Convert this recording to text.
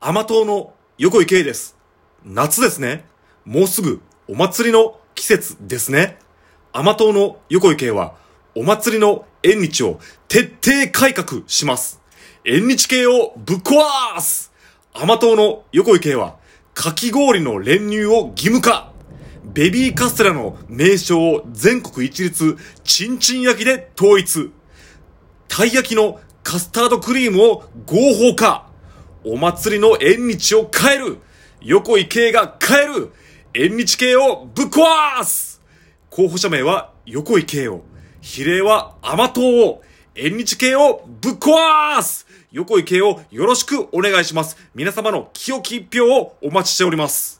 甘党の横井圭です。夏ですね。もうすぐお祭りの季節ですね。甘党の横井圭は、お祭りの縁日を徹底改革します。縁日系をぶっ壊す甘党の横井圭は、かき氷の練乳を義務化ベビーカステラの名称を全国一律、チンチン焼きで統一たい焼きのカスタードクリームを合法化お祭りの縁日を変える。横井圭が変える。縁日系をぶっ壊す。候補者名は横井圭を、比例は甘党を、縁日系をぶっ壊す。横井圭をよろしくお願いします。皆様の清き一票をお待ちしております。